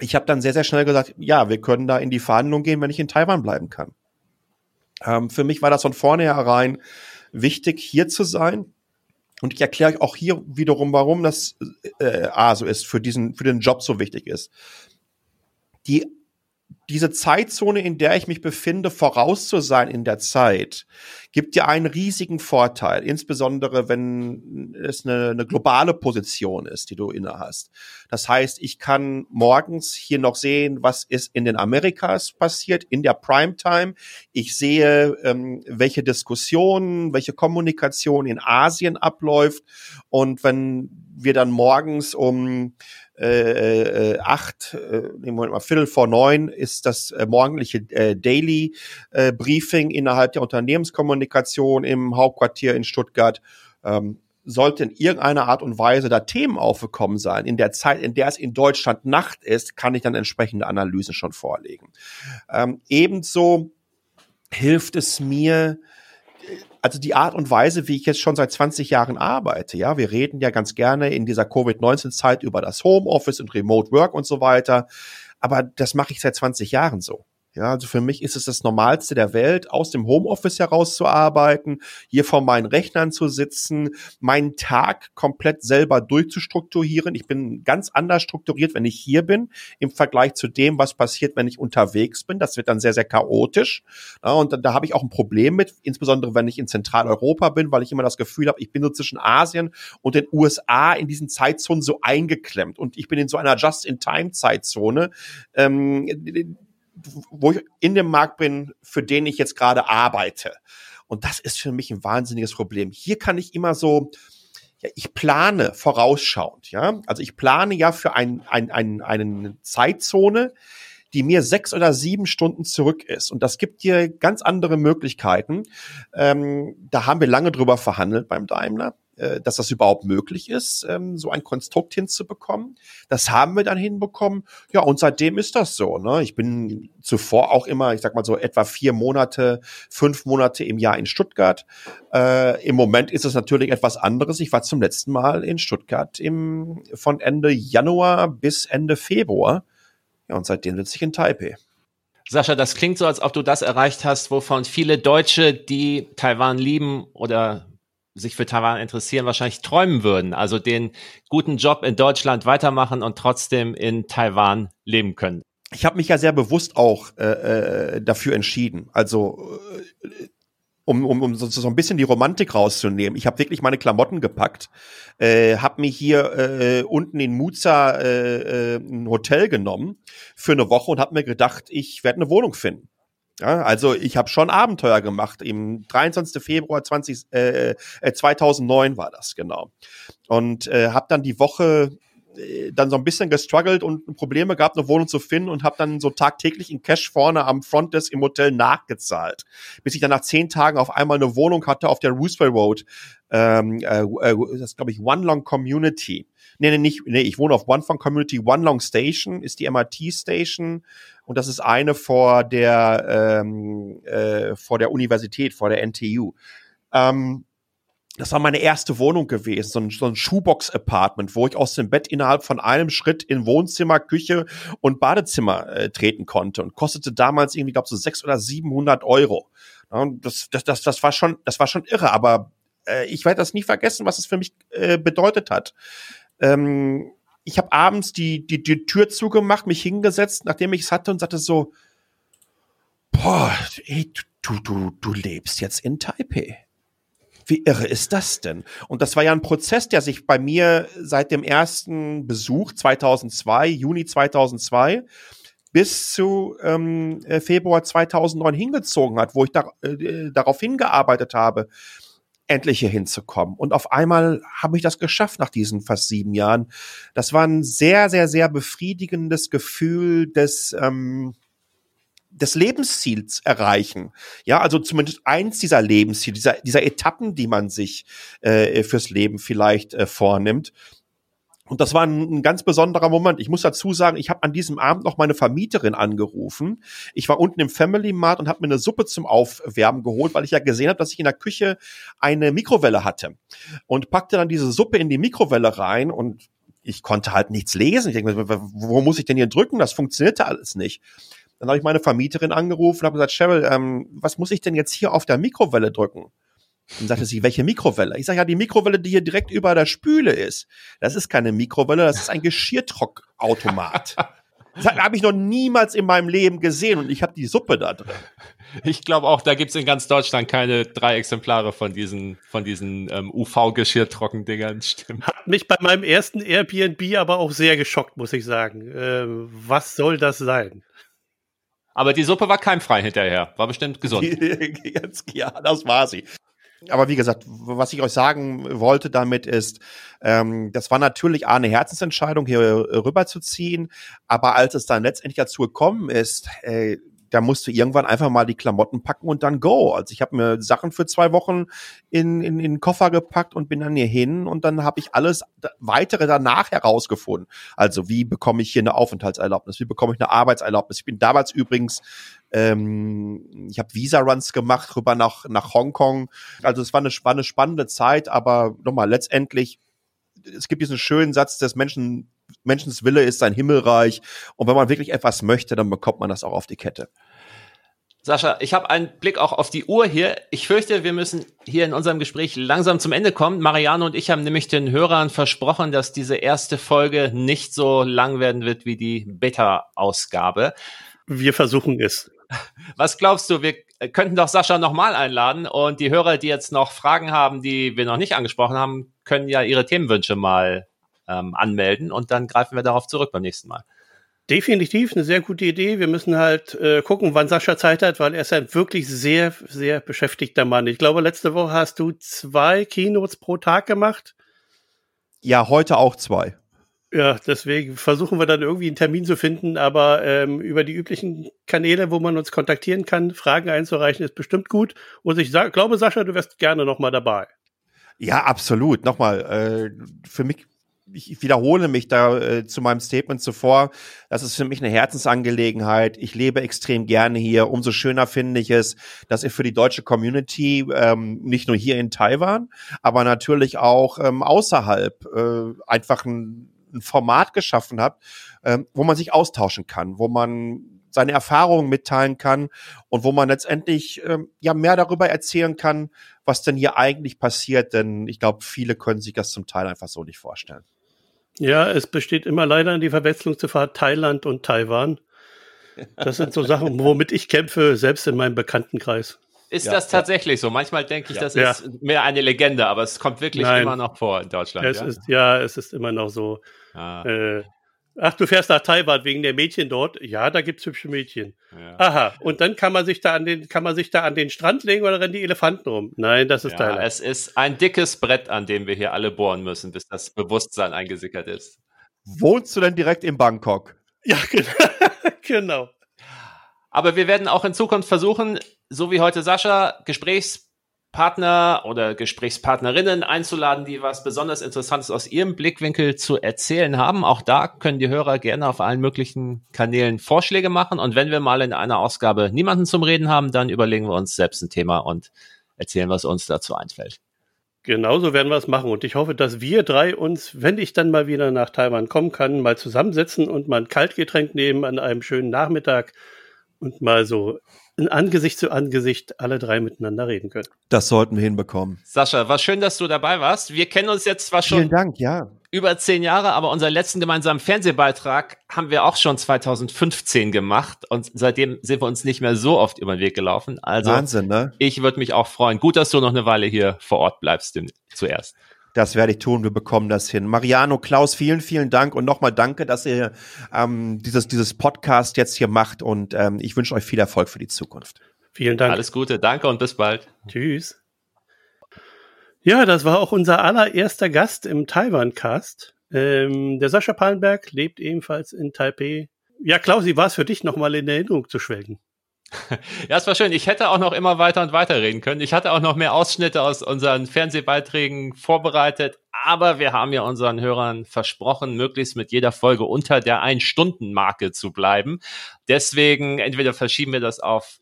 Speaker 4: ich habe dann sehr, sehr schnell gesagt, ja, wir können da in die Verhandlung gehen, wenn ich in Taiwan bleiben kann. Ähm, für mich war das von vornherein wichtig, hier zu sein. Und ich erkläre euch auch hier wiederum, warum das äh, A so ist, für diesen, für den Job so wichtig ist. Die diese Zeitzone, in der ich mich befinde, voraus zu sein in der Zeit, gibt dir einen riesigen Vorteil, insbesondere wenn es eine, eine globale Position ist, die du inne hast. Das heißt, ich kann morgens hier noch sehen, was ist in den Amerikas passiert, in der Primetime. Ich sehe, ähm, welche Diskussionen, welche Kommunikation in Asien abläuft. Und wenn wir dann morgens um äh, äh, acht, äh, Moment mal, Viertel vor neun ist das äh, morgendliche äh, Daily äh, Briefing innerhalb der Unternehmenskommunikation im Hauptquartier in Stuttgart. Ähm, sollte in irgendeiner Art und Weise da Themen aufgekommen sein, in der Zeit, in der es in Deutschland Nacht ist, kann ich dann entsprechende Analysen schon vorlegen. Ähm, ebenso hilft es mir, also die Art und Weise, wie ich jetzt schon seit 20 Jahren arbeite, ja, wir reden ja ganz gerne in dieser Covid-19-Zeit über das Homeoffice und Remote Work und so weiter, aber das mache ich seit 20 Jahren so. Ja, also für mich ist es das Normalste der Welt, aus dem Homeoffice heraus zu arbeiten, hier vor meinen Rechnern zu sitzen, meinen Tag komplett selber durchzustrukturieren. Ich bin ganz anders strukturiert, wenn ich hier bin, im Vergleich zu dem, was passiert, wenn ich unterwegs bin. Das wird dann sehr, sehr chaotisch. Ja, und da, da habe ich auch ein Problem mit, insbesondere wenn ich in Zentraleuropa bin, weil ich immer das Gefühl habe, ich bin so zwischen Asien und den USA in diesen Zeitzonen so eingeklemmt. Und ich bin in so einer Just-in-Time-Zeitzone. Ähm, wo ich in dem Markt bin, für den ich jetzt gerade arbeite. Und das ist für mich ein wahnsinniges Problem. Hier kann ich immer so, ja, ich plane vorausschauend, ja. Also ich plane ja für ein, ein, ein, eine Zeitzone, die mir sechs oder sieben Stunden zurück ist. Und das gibt dir ganz andere Möglichkeiten. Ähm, da haben wir lange drüber verhandelt beim Daimler. Äh, dass das überhaupt möglich ist, ähm, so ein Konstrukt hinzubekommen. Das haben wir dann hinbekommen. Ja, und seitdem ist das so. Ne? Ich bin zuvor auch immer, ich sag mal so etwa vier Monate, fünf Monate im Jahr in Stuttgart. Äh, Im Moment ist es natürlich etwas anderes. Ich war zum letzten Mal in Stuttgart im, von Ende Januar bis Ende Februar. Ja, und seitdem sitze ich in Taipei.
Speaker 3: Sascha, das klingt so, als ob du das erreicht hast, wovon viele Deutsche, die Taiwan lieben oder sich für Taiwan interessieren, wahrscheinlich träumen würden. Also den guten Job in Deutschland weitermachen und trotzdem in Taiwan leben können.
Speaker 4: Ich habe mich ja sehr bewusst auch äh, äh dafür entschieden. Also äh, um, um, um so, so ein bisschen die Romantik rauszunehmen. Ich habe wirklich meine Klamotten gepackt, äh, habe mir hier äh, unten in Muza äh, äh, ein Hotel genommen für eine Woche und habe mir gedacht, ich werde eine Wohnung finden. Ja, also ich habe schon Abenteuer gemacht. Im 23. Februar 20, äh, äh, 2009 war das genau. Und äh, habe dann die Woche äh, dann so ein bisschen gestruggelt und Probleme gehabt, eine Wohnung zu finden und habe dann so tagtäglich in Cash vorne am Frontdesk im Hotel nachgezahlt, bis ich dann nach zehn Tagen auf einmal eine Wohnung hatte auf der Roosevelt Road. Ähm, äh, äh das glaube ich One Long Community. Nee, nee, nicht, nee, ich wohne auf One Long Community. One Long Station ist die MRT Station und das ist eine vor der ähm, äh, vor der Universität, vor der NTU. Ähm, das war meine erste Wohnung gewesen, so ein, so ein Shoebox-Apartment, wo ich aus dem Bett innerhalb von einem Schritt in Wohnzimmer, Küche und Badezimmer äh, treten konnte und kostete damals irgendwie, glaube so sechs oder 700 Euro. Ja, das, das, das, das war schon, das war schon irre, aber äh, ich werde das nie vergessen, was es für mich äh, bedeutet hat. Ähm, ich habe abends die, die, die Tür zugemacht, mich hingesetzt, nachdem ich es hatte und sagte so, boah, ey, du, du, du lebst jetzt in Taipei. Wie irre ist das denn? Und das war ja ein Prozess, der sich bei mir seit dem ersten Besuch 2002, Juni 2002, bis zu ähm, äh, Februar 2009 hingezogen hat, wo ich da, äh, darauf hingearbeitet habe, endlich hier hinzukommen. Und auf einmal habe ich das geschafft nach diesen fast sieben Jahren. Das war ein sehr, sehr, sehr befriedigendes Gefühl des, ähm, des Lebensziels erreichen. Ja, also zumindest eins dieser Lebensziele, dieser, dieser Etappen, die man sich äh, fürs Leben vielleicht äh, vornimmt. Und das war ein, ein, ganz besonderer Moment. Ich muss dazu sagen, ich habe an diesem Abend noch meine Vermieterin angerufen. Ich war unten im Family Mart und habe mir eine Suppe zum Aufwärmen geholt, weil ich ja gesehen habe, dass ich in der Küche eine Mikrowelle hatte. Und packte dann diese Suppe in die Mikrowelle rein und ich konnte halt nichts lesen. Ich denke, wo muss ich denn hier drücken? Das funktionierte alles nicht. Dann habe ich meine Vermieterin angerufen und habe gesagt, Cheryl, ähm, was muss ich denn jetzt hier auf der Mikrowelle drücken? Dann sagte sie, welche Mikrowelle? Ich sage, ja, die Mikrowelle, die hier direkt über der Spüle ist. Das ist keine Mikrowelle, das ist ein Geschirrtrockautomat. Das habe ich noch niemals in meinem Leben gesehen und ich habe die Suppe da drin.
Speaker 3: Ich glaube auch, da gibt es in ganz Deutschland keine drei Exemplare von diesen, von diesen ähm, UV-Geschirrtrockendingern. Stimmt.
Speaker 2: Hat mich bei meinem ersten Airbnb aber auch sehr geschockt, muss ich sagen. Äh, was soll das sein?
Speaker 3: Aber die Suppe war keimfrei hinterher. War bestimmt gesund.
Speaker 4: ja, das war sie. Aber wie gesagt, was ich euch sagen wollte damit ist, ähm, das war natürlich eine Herzensentscheidung, hier rüberzuziehen. Aber als es dann letztendlich dazu gekommen ist, äh, da musst du irgendwann einfach mal die Klamotten packen und dann go. Also ich habe mir Sachen für zwei Wochen in, in, in den Koffer gepackt und bin dann hier hin und dann habe ich alles weitere danach herausgefunden. Also wie bekomme ich hier eine Aufenthaltserlaubnis, wie bekomme ich eine Arbeitserlaubnis. Ich bin damals übrigens ähm, ich habe Visa-Runs gemacht rüber nach, nach Hongkong. Also es war eine, war eine spannende Zeit, aber nochmal, letztendlich, es gibt diesen schönen Satz des Menschen, Menschens Wille ist sein Himmelreich. Und wenn man wirklich etwas möchte, dann bekommt man das auch auf die Kette.
Speaker 3: Sascha, ich habe einen Blick auch auf die Uhr hier. Ich fürchte, wir müssen hier in unserem Gespräch langsam zum Ende kommen. Mariano und ich haben nämlich den Hörern versprochen, dass diese erste Folge nicht so lang werden wird wie die Beta-Ausgabe.
Speaker 2: Wir versuchen es.
Speaker 3: Was glaubst du, wir könnten doch Sascha nochmal einladen und die Hörer, die jetzt noch Fragen haben, die wir noch nicht angesprochen haben, können ja ihre Themenwünsche mal ähm, anmelden und dann greifen wir darauf zurück beim nächsten Mal.
Speaker 2: Definitiv eine sehr gute Idee. Wir müssen halt äh, gucken, wann Sascha Zeit hat, weil er ist ein wirklich sehr, sehr beschäftigter Mann. Ich glaube, letzte Woche hast du zwei Keynotes pro Tag gemacht.
Speaker 4: Ja, heute auch zwei.
Speaker 2: Ja, deswegen versuchen wir dann irgendwie einen Termin zu finden, aber ähm, über die üblichen Kanäle, wo man uns kontaktieren kann, Fragen einzureichen, ist bestimmt gut. Und ich glaube, Sascha, du wärst gerne nochmal dabei.
Speaker 4: Ja, absolut. Nochmal, äh, für mich ich wiederhole mich da äh, zu meinem Statement zuvor. Das ist für mich eine Herzensangelegenheit. Ich lebe extrem gerne hier. Umso schöner finde ich es, dass ihr für die deutsche Community ähm, nicht nur hier in Taiwan, aber natürlich auch ähm, außerhalb äh, einfach ein, ein Format geschaffen habt, äh, wo man sich austauschen kann, wo man seine Erfahrungen mitteilen kann und wo man letztendlich ähm, ja mehr darüber erzählen kann, was denn hier eigentlich passiert. Denn ich glaube, viele können sich das zum Teil einfach so nicht vorstellen.
Speaker 2: Ja, es besteht immer leider die Verwechslung zu Thailand und Taiwan. Das sind so Sachen, womit ich kämpfe, selbst in meinem Bekanntenkreis.
Speaker 3: Ist ja, das tatsächlich ja. so? Manchmal denke ich, ja. das ist mehr eine Legende, aber es kommt wirklich Nein. immer noch vor in Deutschland.
Speaker 2: Es Ist, ja, es ist immer noch so. Ah. Äh, Ach, du fährst nach Taiwan wegen der Mädchen dort? Ja, da gibt's hübsche Mädchen. Ja. Aha. Und dann kann man sich da an den, kann man sich da an den Strand legen oder rennen die Elefanten rum? Nein, das ist ja, Thailand.
Speaker 3: Es ist ein dickes Brett, an dem wir hier alle bohren müssen, bis das Bewusstsein eingesickert ist.
Speaker 4: Wohnst du denn direkt in Bangkok?
Speaker 2: Ja, genau.
Speaker 3: Aber wir werden auch in Zukunft versuchen, so wie heute Sascha, Gesprächs Partner oder Gesprächspartnerinnen einzuladen, die was besonders Interessantes aus ihrem Blickwinkel zu erzählen haben. Auch da können die Hörer gerne auf allen möglichen Kanälen Vorschläge machen. Und wenn wir mal in einer Ausgabe niemanden zum Reden haben, dann überlegen wir uns selbst ein Thema und erzählen, was uns dazu einfällt.
Speaker 2: Genauso werden wir es machen. Und ich hoffe, dass wir drei uns, wenn ich dann mal wieder nach Taiwan kommen kann, mal zusammensetzen und mal ein Kaltgetränk nehmen an einem schönen Nachmittag und mal so Angesicht zu Angesicht alle drei miteinander reden können.
Speaker 4: Das sollten wir hinbekommen.
Speaker 3: Sascha, war schön, dass du dabei warst. Wir kennen uns jetzt zwar schon
Speaker 4: Vielen Dank, ja.
Speaker 3: über zehn Jahre, aber unseren letzten gemeinsamen Fernsehbeitrag haben wir auch schon 2015 gemacht und seitdem sind wir uns nicht mehr so oft über den Weg gelaufen. Also
Speaker 4: Wahnsinn, ne?
Speaker 3: Ich würde mich auch freuen. Gut, dass du noch eine Weile hier vor Ort bleibst zuerst.
Speaker 4: Das werde ich tun. Wir bekommen das hin. Mariano, Klaus, vielen, vielen Dank und nochmal danke, dass ihr ähm, dieses, dieses Podcast jetzt hier macht und ähm, ich wünsche euch viel Erfolg für die Zukunft.
Speaker 2: Vielen Dank.
Speaker 3: Alles Gute, danke und bis bald.
Speaker 2: Tschüss. Ja, das war auch unser allererster Gast im Taiwan-Cast. Ähm, der Sascha Pallenberg lebt ebenfalls in Taipei. Ja, Klaus, wie war es für dich, nochmal in Erinnerung zu schwelgen?
Speaker 3: Ja, es war schön. Ich hätte auch noch immer weiter und weiter reden können. Ich hatte auch noch mehr Ausschnitte aus unseren Fernsehbeiträgen vorbereitet, aber wir haben ja unseren Hörern versprochen, möglichst mit jeder Folge unter der Ein-Stunden-Marke zu bleiben. Deswegen entweder verschieben wir das auf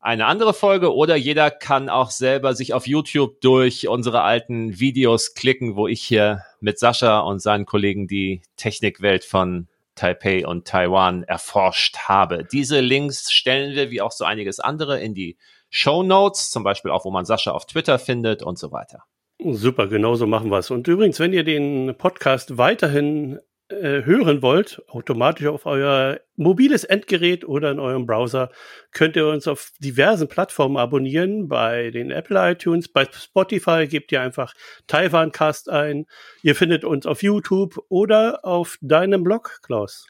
Speaker 3: eine andere Folge oder jeder kann auch selber sich auf YouTube durch unsere alten Videos klicken, wo ich hier mit Sascha und seinen Kollegen die Technikwelt von Taipei und Taiwan erforscht habe. Diese Links stellen wir, wie auch so einiges andere, in die Show Notes, zum Beispiel auch, wo man Sascha auf Twitter findet und so weiter.
Speaker 2: Super, genau so machen wir es. Und übrigens, wenn ihr den Podcast weiterhin äh, hören wollt, automatisch auf euer mobiles Endgerät oder in eurem Browser, könnt ihr uns auf diversen Plattformen abonnieren. Bei den Apple iTunes, bei Spotify gebt ihr einfach Taiwancast ein. Ihr findet uns auf YouTube oder auf deinem Blog, Klaus.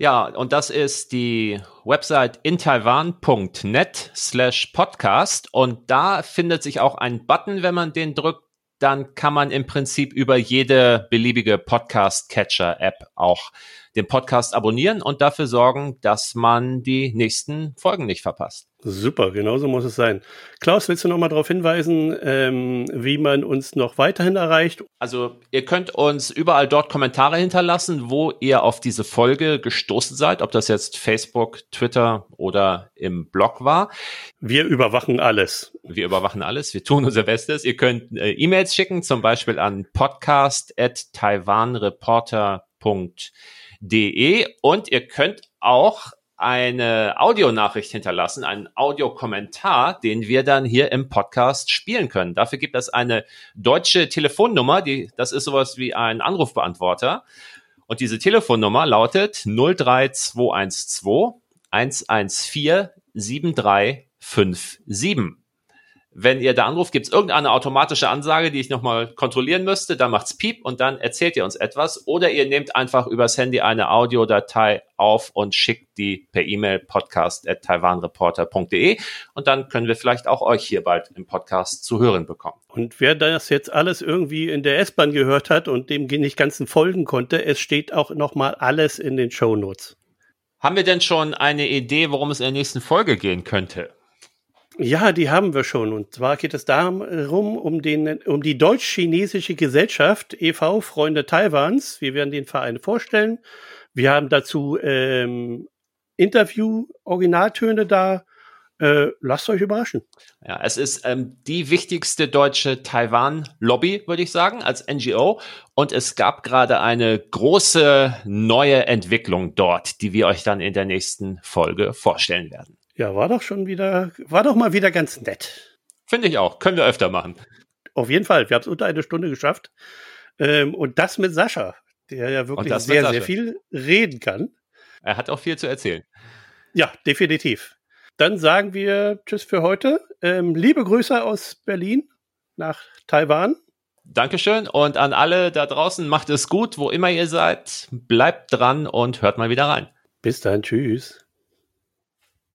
Speaker 3: Ja, und das ist die Website intaiwan.net slash podcast. Und da findet sich auch ein Button, wenn man den drückt, dann kann man im Prinzip über jede beliebige Podcast-Catcher-App auch den Podcast abonnieren und dafür sorgen, dass man die nächsten Folgen nicht verpasst.
Speaker 2: Super, genauso muss es sein. Klaus, willst du noch mal darauf hinweisen, ähm, wie man uns noch weiterhin erreicht?
Speaker 3: Also ihr könnt uns überall dort Kommentare hinterlassen, wo ihr auf diese Folge gestoßen seid, ob das jetzt Facebook, Twitter oder im Blog war.
Speaker 2: Wir überwachen alles.
Speaker 3: Wir überwachen alles, wir tun unser Bestes. Ihr könnt äh, E-Mails schicken, zum Beispiel an podcast.taiwanreporter.de de und ihr könnt auch eine Audionachricht hinterlassen, einen Audiokommentar, den wir dann hier im Podcast spielen können. Dafür gibt es eine deutsche Telefonnummer, die, das ist sowas wie ein Anrufbeantworter. Und diese Telefonnummer lautet 03212 114 7357. Wenn ihr da anruft, gibt es irgendeine automatische Ansage, die ich nochmal kontrollieren müsste. Dann macht's Piep und dann erzählt ihr uns etwas. Oder ihr nehmt einfach übers Handy eine Audiodatei auf und schickt die per E-Mail podcast at taiwanreporter.de und dann können wir vielleicht auch euch hier bald im Podcast zu hören bekommen.
Speaker 2: Und wer das jetzt alles irgendwie in der S-Bahn gehört hat und dem nicht ganzen folgen konnte, es steht auch nochmal alles in den Show Notes.
Speaker 3: Haben wir denn schon eine Idee, worum es in der nächsten Folge gehen könnte?
Speaker 2: Ja, die haben wir schon. Und zwar geht es darum, um, den, um die deutsch-chinesische Gesellschaft e.V. Freunde Taiwans. Wir werden den Verein vorstellen. Wir haben dazu ähm, Interview-Originaltöne da. Äh, lasst euch überraschen.
Speaker 3: Ja, es ist ähm, die wichtigste deutsche Taiwan-Lobby, würde ich sagen, als NGO. Und es gab gerade eine große neue Entwicklung dort, die wir euch dann in der nächsten Folge vorstellen werden.
Speaker 2: Ja, war doch schon wieder, war doch mal wieder ganz nett.
Speaker 3: Finde ich auch. Können wir öfter machen.
Speaker 2: Auf jeden Fall. Wir haben es unter eine Stunde geschafft. Ähm, und das mit Sascha, der ja wirklich sehr, sehr viel reden kann.
Speaker 3: Er hat auch viel zu erzählen.
Speaker 2: Ja, definitiv. Dann sagen wir Tschüss für heute. Ähm, liebe Grüße aus Berlin nach Taiwan.
Speaker 3: Dankeschön und an alle da draußen macht es gut, wo immer ihr seid. Bleibt dran und hört mal wieder rein.
Speaker 2: Bis dann. Tschüss.